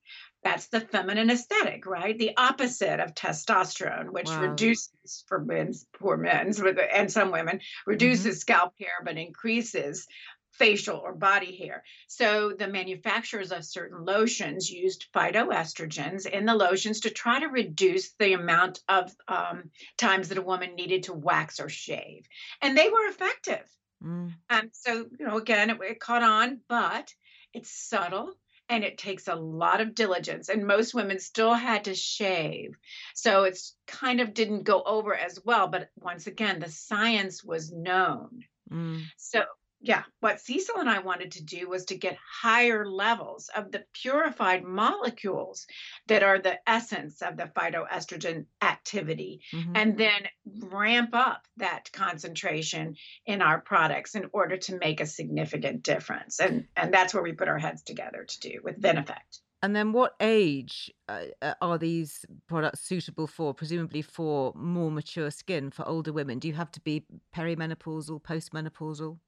That's the feminine aesthetic, right? The opposite of testosterone, which wow. reduces for men's poor men's and some women reduces mm-hmm. scalp hair but increases facial or body hair. So the manufacturers of certain lotions used phytoestrogens in the lotions to try to reduce the amount of um, times that a woman needed to wax or shave, and they were effective. Mm. And so, you know, again, it, it caught on, but it's subtle and it takes a lot of diligence and most women still had to shave so it's kind of didn't go over as well but once again the science was known mm. so yeah, what Cecil and I wanted to do was to get higher levels of the purified molecules that are the essence of the phytoestrogen activity, mm-hmm. and then ramp up that concentration in our products in order to make a significant difference. And, and that's where we put our heads together to do with Veneffect. And then, what age uh, uh, are these products suitable for? Presumably for more mature skin, for older women. Do you have to be perimenopausal, postmenopausal?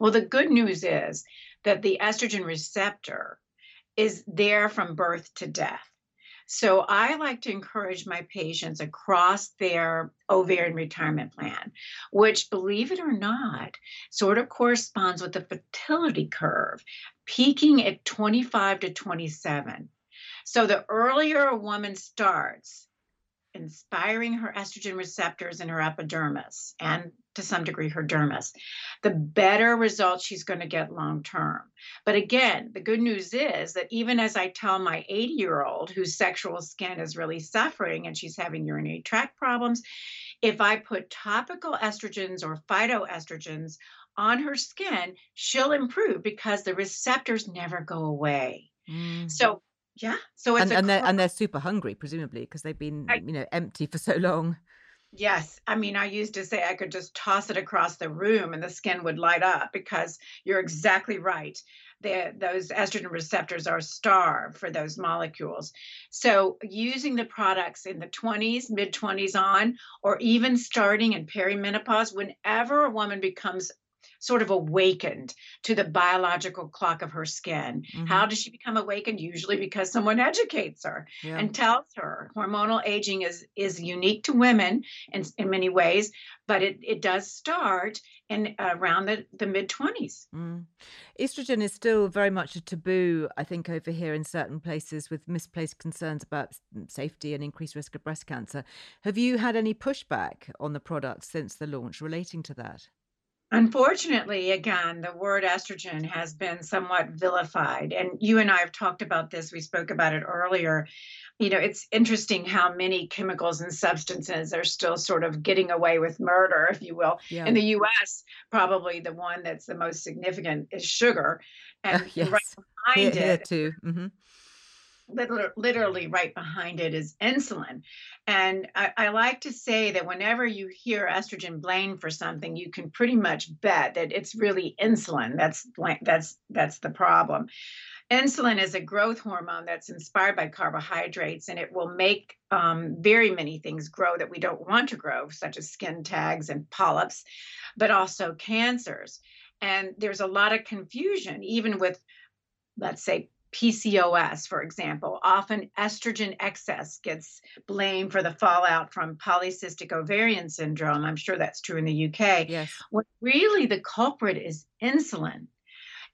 Well, the good news is that the estrogen receptor is there from birth to death. So I like to encourage my patients across their ovarian retirement plan, which, believe it or not, sort of corresponds with the fertility curve, peaking at 25 to 27. So the earlier a woman starts, inspiring her estrogen receptors in her epidermis and to some degree her dermis, the better results she's going to get long term. But again, the good news is that even as I tell my 80 year old whose sexual skin is really suffering and she's having urinary tract problems, if I put topical estrogens or phytoestrogens on her skin, she'll improve because the receptors never go away. Mm. So yeah. So it's and, and they're and they're super hungry, presumably, because they've been I, you know empty for so long. Yes. I mean, I used to say I could just toss it across the room and the skin would light up because you're exactly right. The, those estrogen receptors are starved for those molecules. So, using the products in the 20s, mid 20s on, or even starting in perimenopause, whenever a woman becomes sort of awakened to the biological clock of her skin. Mm-hmm. How does she become awakened? Usually because someone educates her yeah. and tells her hormonal aging is is unique to women in, in many ways, but it, it does start in uh, around the, the mid 20s. Mm. Estrogen is still very much a taboo, I think, over here in certain places with misplaced concerns about safety and increased risk of breast cancer. Have you had any pushback on the product since the launch relating to that? Unfortunately, again, the word estrogen has been somewhat vilified. And you and I have talked about this. We spoke about it earlier. You know, it's interesting how many chemicals and substances are still sort of getting away with murder, if you will. Yeah. In the US, probably the one that's the most significant is sugar. And uh, yes. right behind it, too. Mm-hmm literally right behind it is insulin. And I, I, like to say that whenever you hear estrogen blamed for something, you can pretty much bet that it's really insulin. That's that's that's the problem. Insulin is a growth hormone that's inspired by carbohydrates, and it will make um, very many things grow that we don't want to grow, such as skin tags and polyps, but also cancers. And there's a lot of confusion, even with, let's say, PCOS, for example, often estrogen excess gets blamed for the fallout from polycystic ovarian syndrome. I'm sure that's true in the UK. Yes. When really the culprit is insulin.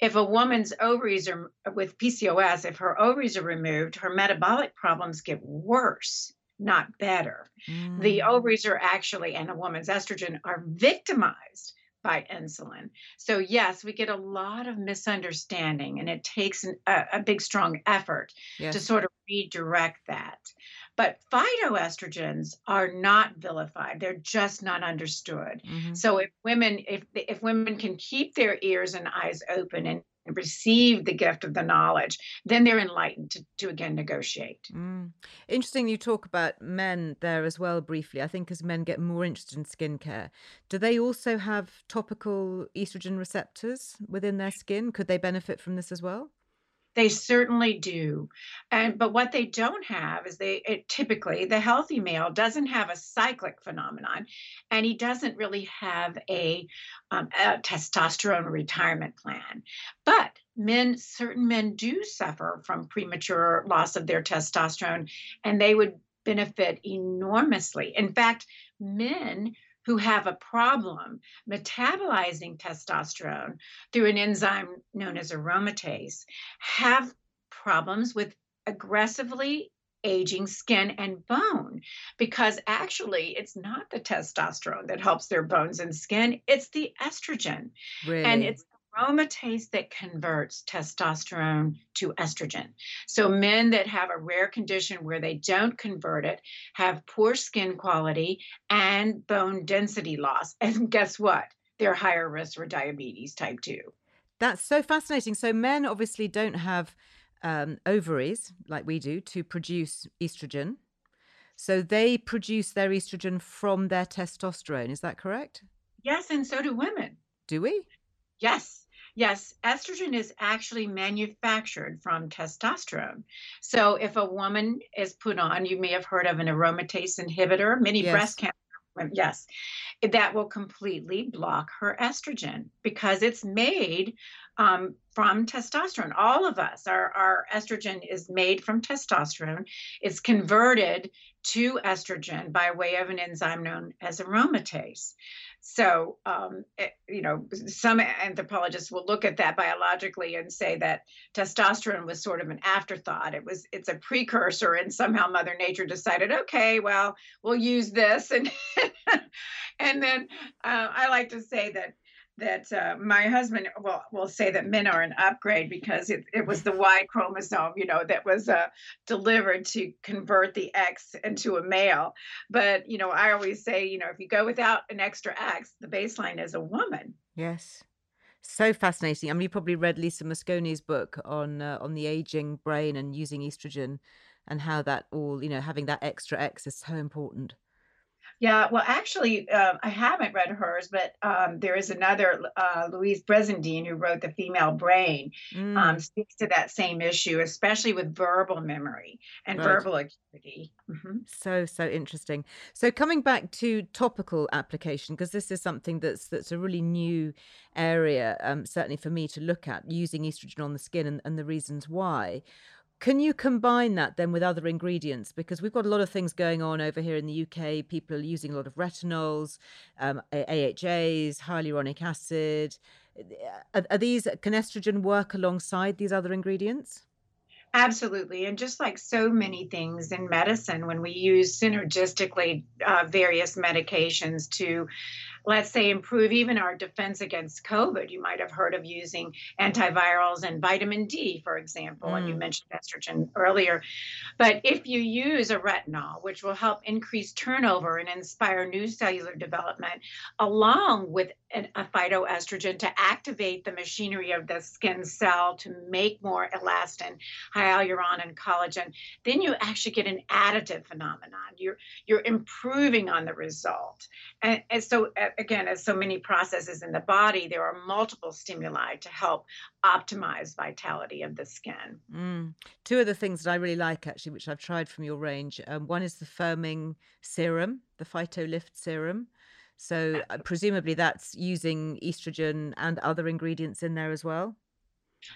If a woman's ovaries are with PCOS, if her ovaries are removed, her metabolic problems get worse, not better. Mm. The ovaries are actually, and a woman's estrogen are victimized by insulin. So, yes, we get a lot of misunderstanding, and it takes an, a, a, big, strong effort yes. to sort of redirect that. But phytoestrogens are not vilified; they're just not understood. Mm-hmm. So, if women, if if women can keep their ears and eyes open and and receive the gift of the knowledge, then they're enlightened to, to again negotiate. Mm. Interesting, you talk about men there as well briefly. I think as men get more interested in skincare, do they also have topical estrogen receptors within their skin? Could they benefit from this as well? They certainly do. And but what they don't have is they it, typically the healthy male doesn't have a cyclic phenomenon and he doesn't really have a, um, a testosterone retirement plan. But men certain men do suffer from premature loss of their testosterone and they would benefit enormously. In fact, men who have a problem metabolizing testosterone through an enzyme known as aromatase have problems with aggressively aging skin and bone because actually it's not the testosterone that helps their bones and skin it's the estrogen really? and it's aromatase that converts testosterone to estrogen. So, men that have a rare condition where they don't convert it have poor skin quality and bone density loss. And guess what? They're higher risk for diabetes type 2. That's so fascinating. So, men obviously don't have um, ovaries like we do to produce estrogen. So, they produce their estrogen from their testosterone. Is that correct? Yes, and so do women. Do we? Yes. Yes, estrogen is actually manufactured from testosterone. So if a woman is put on, you may have heard of an aromatase inhibitor, many yes. breast cancer women. yes that will completely block her estrogen because it's made um, from testosterone. All of us, our, our estrogen is made from testosterone. It's converted to estrogen by way of an enzyme known as aromatase. So, um, it, eh, you know, some anthropologists will look at that biologically and say that testosterone was sort of an afterthought. It was, it's a precursor, and somehow Mother Nature decided, okay, well, we'll use this, and and then uh, I like to say that that uh, my husband will will say that men are an upgrade because it, it was the Y chromosome, you know, that was uh, delivered to convert the X into a male. But you know, I always say, you know, if you go without an extra X, the baseline is a woman. Yes. So fascinating. I mean, you probably read Lisa Mosconi's book on uh, on the aging brain and using estrogen, and how that all, you know, having that extra X is so important. Yeah, well, actually, uh, I haven't read hers, but um, there is another, uh, Louise Brizendine, who wrote The Female Brain, um, mm. um, speaks to that same issue, especially with verbal memory and right. verbal acuity. Mm-hmm. So, so interesting. So, coming back to topical application, because this is something that's that's a really new area, um, certainly for me to look at using estrogen on the skin and, and the reasons why. Can you combine that then with other ingredients? Because we've got a lot of things going on over here in the UK. People are using a lot of retinols, um, AHAs, hyaluronic acid. Are, are these can estrogen work alongside these other ingredients? Absolutely. And just like so many things in medicine, when we use synergistically uh, various medications to let's say, improve even our defense against COVID. You might have heard of using antivirals and vitamin D, for example, mm. and you mm. mentioned estrogen earlier. But if you use a retinol, which will help increase turnover and inspire new cellular development, along with a phytoestrogen to activate the machinery of the skin cell to make more elastin, hyaluron, and collagen, then you actually get an additive phenomenon. You're you're improving on the result, and, and so again, as so many processes in the body, there are multiple stimuli to help optimize vitality of the skin. Mm. Two of the things that I really like, actually, which I've tried from your range, um, one is the firming serum, the PhytoLift serum. So uh, presumably that's using estrogen and other ingredients in there as well.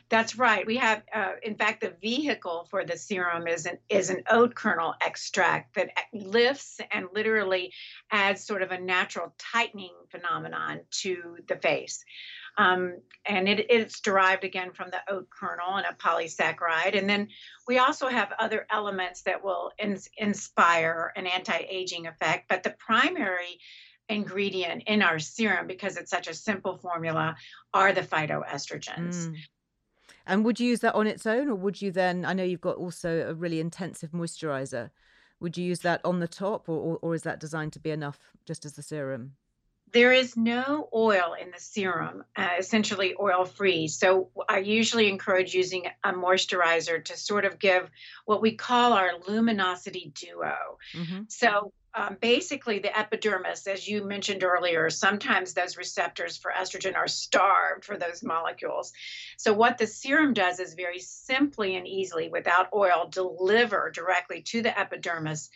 That's right. We have, uh, in fact, the vehicle for the serum is an is an oat kernel extract that lifts and literally adds sort of a natural tightening phenomenon to the face. Um, and it, it's derived again from the oat kernel and a polysaccharide. And then we also have other elements that will in, inspire an anti-aging effect. But the primary ingredient in our serum, because it's such a simple formula, are the phytoestrogens. Mm. And would you use that on its own, or would you then? I know you've got also a really intensive moisturizer. Would you use that on the top, or, or, or is that designed to be enough just as the serum? There is no oil in the serum, uh, essentially oil free. So I usually encourage using a moisturizer to sort of give what we call our luminosity duo. Mm-hmm. So um, basically the epidermis, as you mentioned earlier, sometimes those receptors for estrogen are starved for those molecules. So, what the serum does is very simply and easily, without oil, deliver directly to the epidermis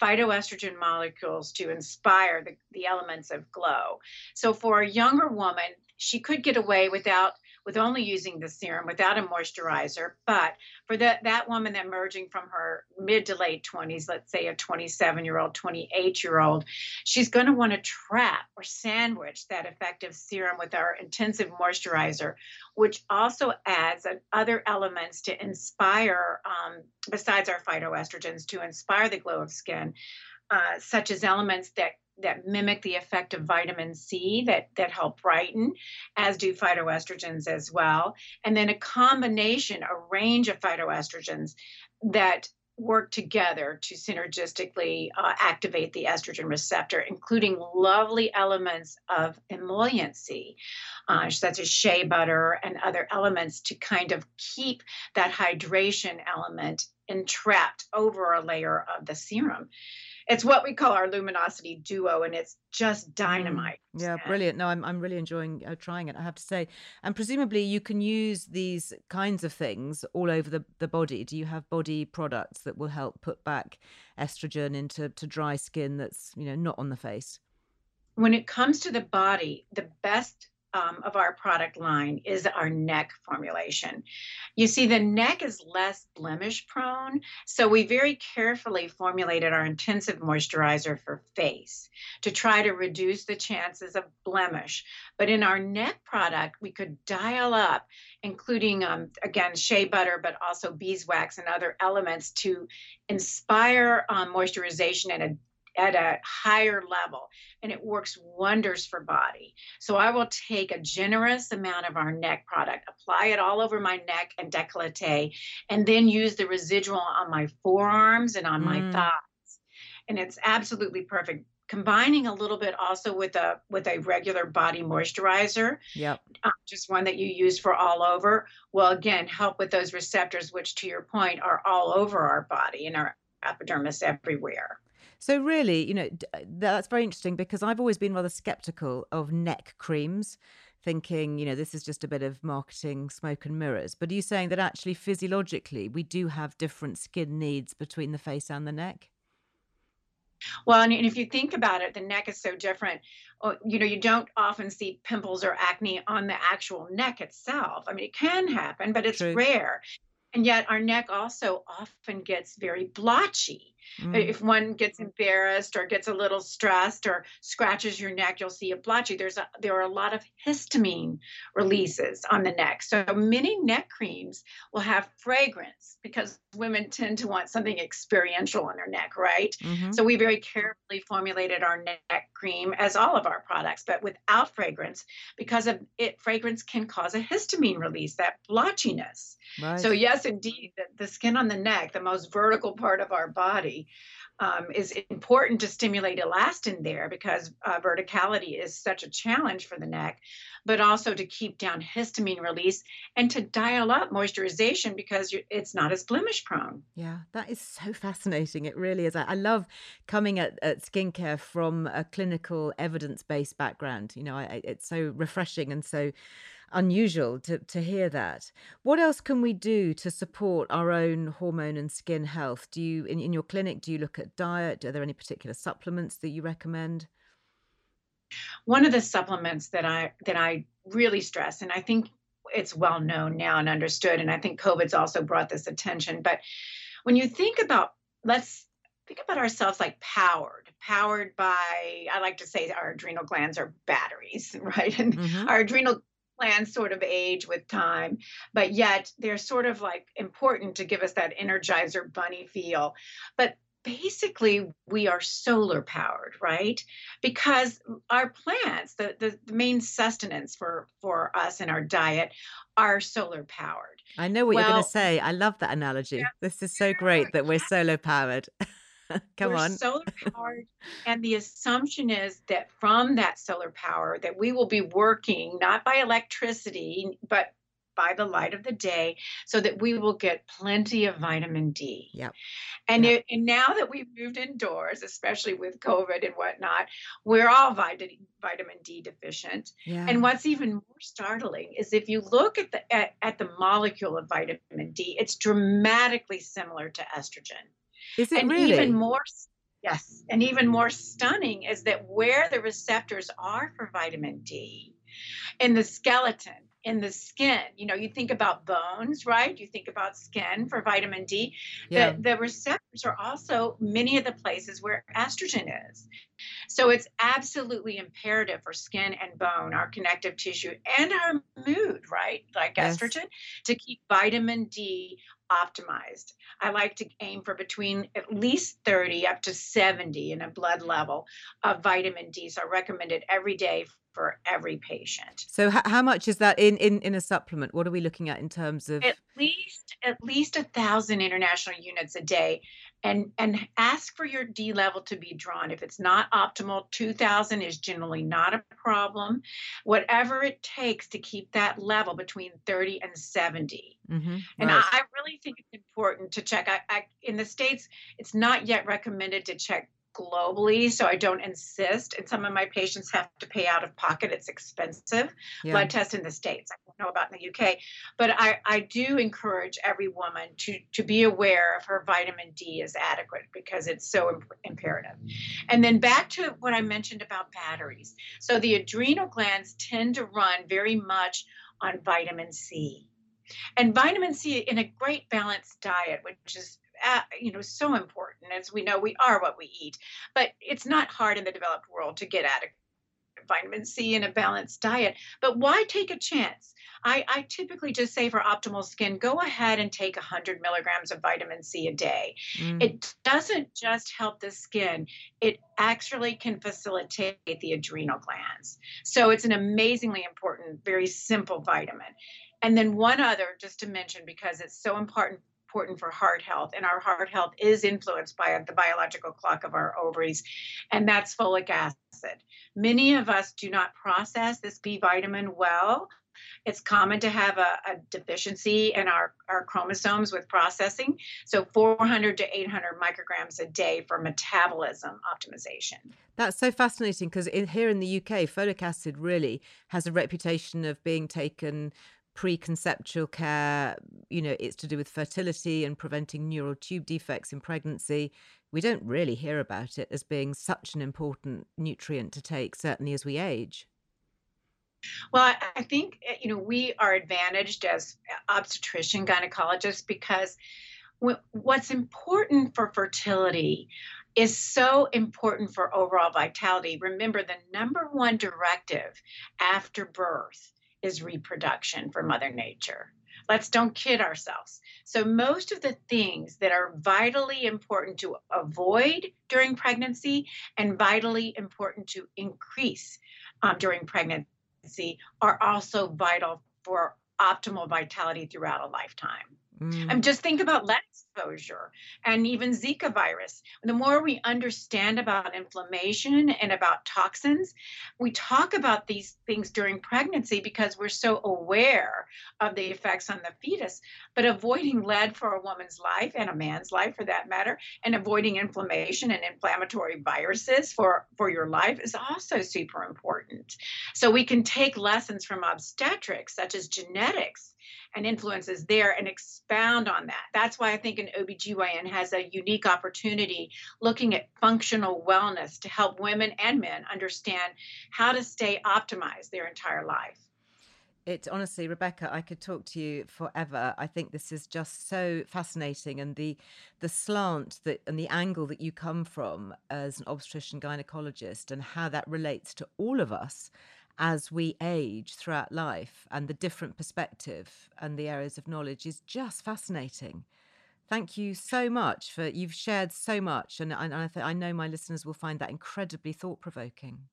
phytoestrogen molecules to inspire the, the elements of glow. So, for a younger woman, she could get away without with only using the serum without a moisturizer. But for that, that woman emerging from her mid to late 20s, let's say a 27 year old, 28 year old, she's going to want to trap or sandwich that effective serum with our intensive moisturizer, which also adds other elements to inspire, um, besides our phytoestrogens, to inspire the glow of skin. Uh, such as elements that that mimic the effect of vitamin C that that help brighten, as do phytoestrogens as well, and then a combination, a range of phytoestrogens that work together to synergistically uh, activate the estrogen receptor, including lovely elements of emolliency, uh, such as shea butter and other elements to kind of keep that hydration element entrapped over a layer of the serum it's what we call our luminosity duo and it's just mm. dynamite. yeah brilliant. No i'm, I'm really enjoying uh, trying it i have to say. And presumably you can use these kinds of things all over the, the body. Do you have body products that will help put back estrogen into to dry skin that's you know not on the face? When it comes to the body the best um, of our product line is our neck formulation. You see, the neck is less blemish prone, so we very carefully formulated our intensive moisturizer for face to try to reduce the chances of blemish. But in our neck product, we could dial up, including, um, again, shea butter, but also beeswax and other elements to inspire um, moisturization and a at a higher level and it works wonders for body. So I will take a generous amount of our neck product, apply it all over my neck and décolleté, and then use the residual on my forearms and on mm. my thighs. And it's absolutely perfect. Combining a little bit also with a with a regular body moisturizer, yep, uh, just one that you use for all over, will again help with those receptors, which to your point are all over our body and our epidermis everywhere. So really, you know, uh, that's very interesting because I've always been rather skeptical of neck creams, thinking, you know, this is just a bit of marketing smoke and mirrors. But are you saying that actually physiologically we do have different skin needs between the face and the neck? Well, and if you think about it, the neck is so different. Uh, you know, you don't often see pimples or acne on the actual neck itself. I mean, it can happen, but it's True. rare. And yet, our neck also often gets very blotchy. Mm. If one gets embarrassed or gets a little stressed or scratches your neck, you'll see a blotchy. There's a, there are a lot of histamine releases on the neck. So many neck creams will have fragrance because women tend to want something experiential on their neck, right? Mm-hmm. So we very carefully formulated our neck cream as all of our products, but without fragrance because of it fragrance can cause a histamine release, that blotchiness. Right. So yes, indeed, the, the skin on the neck, the most vertical part of our body um, is important to stimulate elastin there because uh, verticality is such a challenge for the neck, but also to keep down histamine release and to dial up moisturization because it's not as blemish prone. Yeah, that is so fascinating. It really is. I, I love coming at, at, skincare from a clinical evidence based background. You know, I, it's so refreshing and so unusual to, to hear that. What else can we do to support our own hormone and skin health? Do you, in, in your clinic, do you look at diet? Are there any particular supplements that you recommend? One of the supplements that I that I really stress, and I think it's well known now and understood, and I think COVID's also brought this attention. But when you think about, let's think about ourselves like powered, powered by, I like to say our adrenal glands are batteries, right? And mm-hmm. our adrenal plans sort of age with time, but yet they're sort of like important to give us that energizer bunny feel. But basically we are solar powered right? Because our plants the, the, the, main sustenance for for us in our diet are solar powered. I know what well, you're going to say. I love that analogy. Yeah, this is so great that we're solar powered Come We're on. solar powered. and the assumption is that from that solar power that we will be working not by electricity, but by the light of the day so that we will get plenty of vitamin D. Yeah. And, yep. It, and now that we've moved indoors, especially with COVID and whatnot, we're all vitamin, vitamin D deficient. Yeah. And what's even more startling is if you look at the at, at the molecule of vitamin D, it's dramatically similar to estrogen. Is it and really? even more yes, and even more stunning is that where the receptors are for vitamin D in the skeleton, in the skin. You know, you think about bones, right? You think about skin for vitamin D. Yeah. The, the receptors are also many of the places where estrogen is. So it's absolutely imperative for skin and bone, our connective tissue, and our mood, right? Like yes. estrogen, to keep vitamin D optimized. I like to aim for between at least 30 up to 70 in a blood level of vitamin D. So I recommend it every day for every patient. So h- how much is that in, in in a supplement? What are we looking at in terms of at least at least a thousand international units a day, and and ask for your D level to be drawn. If it's not optimal, two thousand is generally not a problem. Whatever it takes to keep that level between thirty and 70 mm-hmm. And. I, I, really think it's important to check. I, I in the states, it's not yet recommended to check globally, so I don't insist. And some of my patients have to pay out of pocket. It's expensive. Yeah. Blood test in the States. I don't know about in the UK, but I, I do encourage every woman to, to be aware if her vitamin D is adequate because it's so imp- imperative. And then back to what I mentioned about batteries. So the adrenal glands tend to run very much on vitamin C. And vitamin C in a great balanced diet, which is uh, you know so important as we know we are what we eat but it's not hard in the developed world to get adequate vitamin C in a balanced diet. But why take a chance? I, I, typically just say for optimal skin, go ahead and take 100 milligrams of vitamin C a day. Mm. It doesn't just help the skin, it actually can facilitate the adrenal glands. So it's an amazingly important, very simple vitamin. And then one other, just to mention, because it's so important important for heart health, and our heart health is influenced by the biological clock of our ovaries, and that's folic acid. Many of us do not process this B vitamin well. It's common to have a, a, deficiency in our, our chromosomes with processing. So 400 to 800 micrograms a day for metabolism optimization. That's so fascinating because here in the UK, folic acid really has a reputation of being taken preconceptual care, you know, it's to do with fertility and preventing neural tube defects in pregnancy. We don't really hear about it as being such an important nutrient to take, certainly as we age. Well, I think, eh, you know, we are advantaged as obstetrician gynecologists because what's important for fertility is so important for overall vitality. Remember, the number one directive after birth is reproduction for Mother Nature. Let's don't kid ourselves. So, most of the things that are vitally important to avoid during pregnancy and vitally important to increase um, during pregnancy are also vital for optimal vitality throughout a lifetime. Mm. I mean, just think about lead exposure and even Zika virus. The more we understand about inflammation and about toxins, we talk about these things during pregnancy because we're so aware of the effects on the fetus. But avoiding lead for a woman's life and a man's life for that matter, and avoiding inflammation and inflammatory viruses for, for your life is also super important. So we can take lessons from obstetrics, such as genetics and influences there and expound on that. That's why I think an OBGYN has a unique opportunity looking at functional wellness to help women and men understand how to stay optimized their entire life. It honestly, Rebecca, I could talk to you forever. I think this is just so fascinating, and the the slant that and the angle that you come from as an obstetrician gynecologist, and how that relates to all of us as we age throughout life and the different perspective and the areas of knowledge is just fascinating. Thank you so much for you've shared so much, and, and I, th- I know my listeners will find that incredibly thought provoking.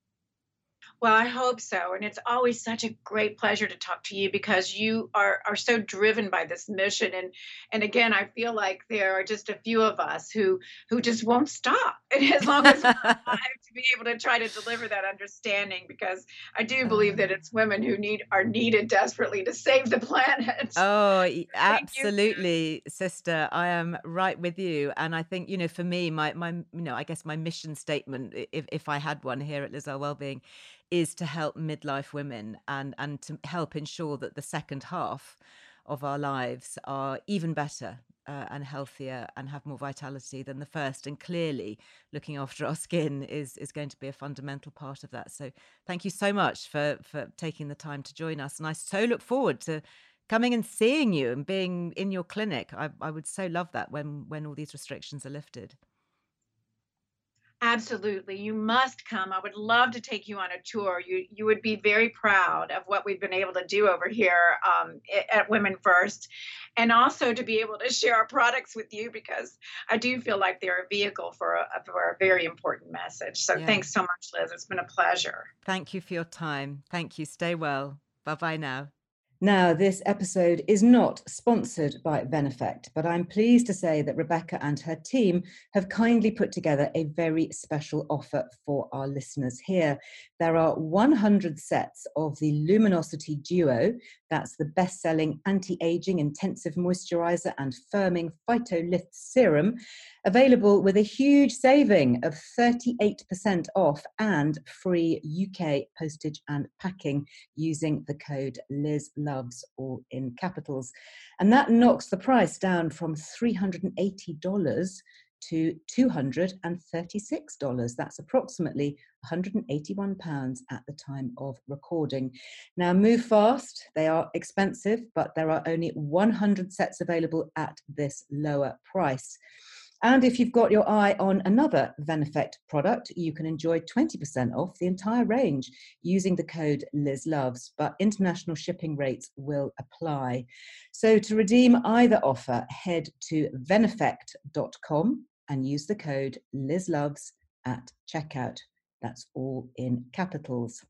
Well, I hope so. And it's always such a great pleasure to talk to you because you are, are so driven by this mission. And and again, I feel like there are just a few of us who who just won't stop. And as long as we're alive to be able to try to deliver that understanding, because I do believe that mm. it's women who need are needed desperately to save the planet. Oh, absolutely, sister. I am right with you. And I think, you know, for me, my my you know, I guess my mission statement, if if I had one here at Liz Earle Wellbeing, is to help midlife women and and to help ensure that the second half of our lives are even better uh, and healthier and have more vitality than the first. And clearly looking after our skin is is going to be a fundamental part of that. So thank you so much for for taking the time to join us. And i so look forward to coming and seeing you and being in your clinic. I, I would so love that when when all these restrictions are lifted Absolutely. You must come. I would love to take you on a tour. You you would be very proud of what we've been able to do over here um, at Women First, and also to be able to share our products with you because I do feel like they're a vehicle for a, for a very important message. So yeah. thanks so much, Liz. It's been a pleasure. Thank you for your time. Thank you. Stay well. Bye bye now. Now, this episode is not sponsored by Veneffect, but I'm pleased to say that Rebecca and her team have kindly put together a very special offer for our listeners here. There are 100 sets of the Luminosity Duo, that's the best selling anti aging intensive moisturizer and firming phytolift serum, available with a huge saving of 38% off and free UK postage and packing using the code Liz Loves, all in capitals. And that knocks the price down from $380 to $236. That's approximately £181 at the time of recording. Now, move fast. They are expensive, but there are only 100 sets available at this lower price. And if you've got your eye on another Veneffect product, you can enjoy 20% off the entire range using the code LizLoves, but international shipping rates will apply. So to redeem either offer, head to veneffect.com and use the code LizLoves at checkout. That's all in capitals.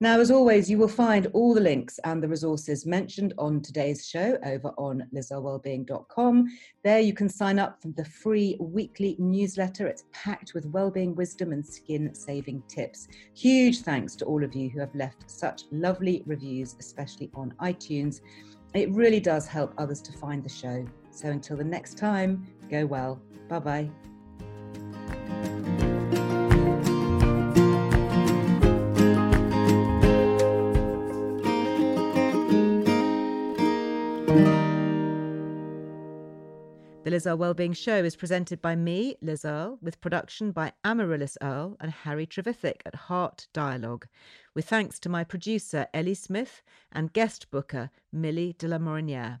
Now, as always, you will find all the links and the resources mentioned on today's show over on lizearlewellbeing.com. There you can sign up for the free weekly newsletter. It's packed with well-being wisdom and skin-saving tips. Huge thanks to all of you who have left such lovely reviews, especially on iTunes. It really does help others to find the show. So until the next time, go well. Bye bye. The Liz Earle Wellbeing Show is presented by me, Liz Earle, with production by Amaryllis Earle and Harry Trevithick at Heart Dialogue, with thanks to my producer Ellie Smith and guest booker Millie de la Morinière.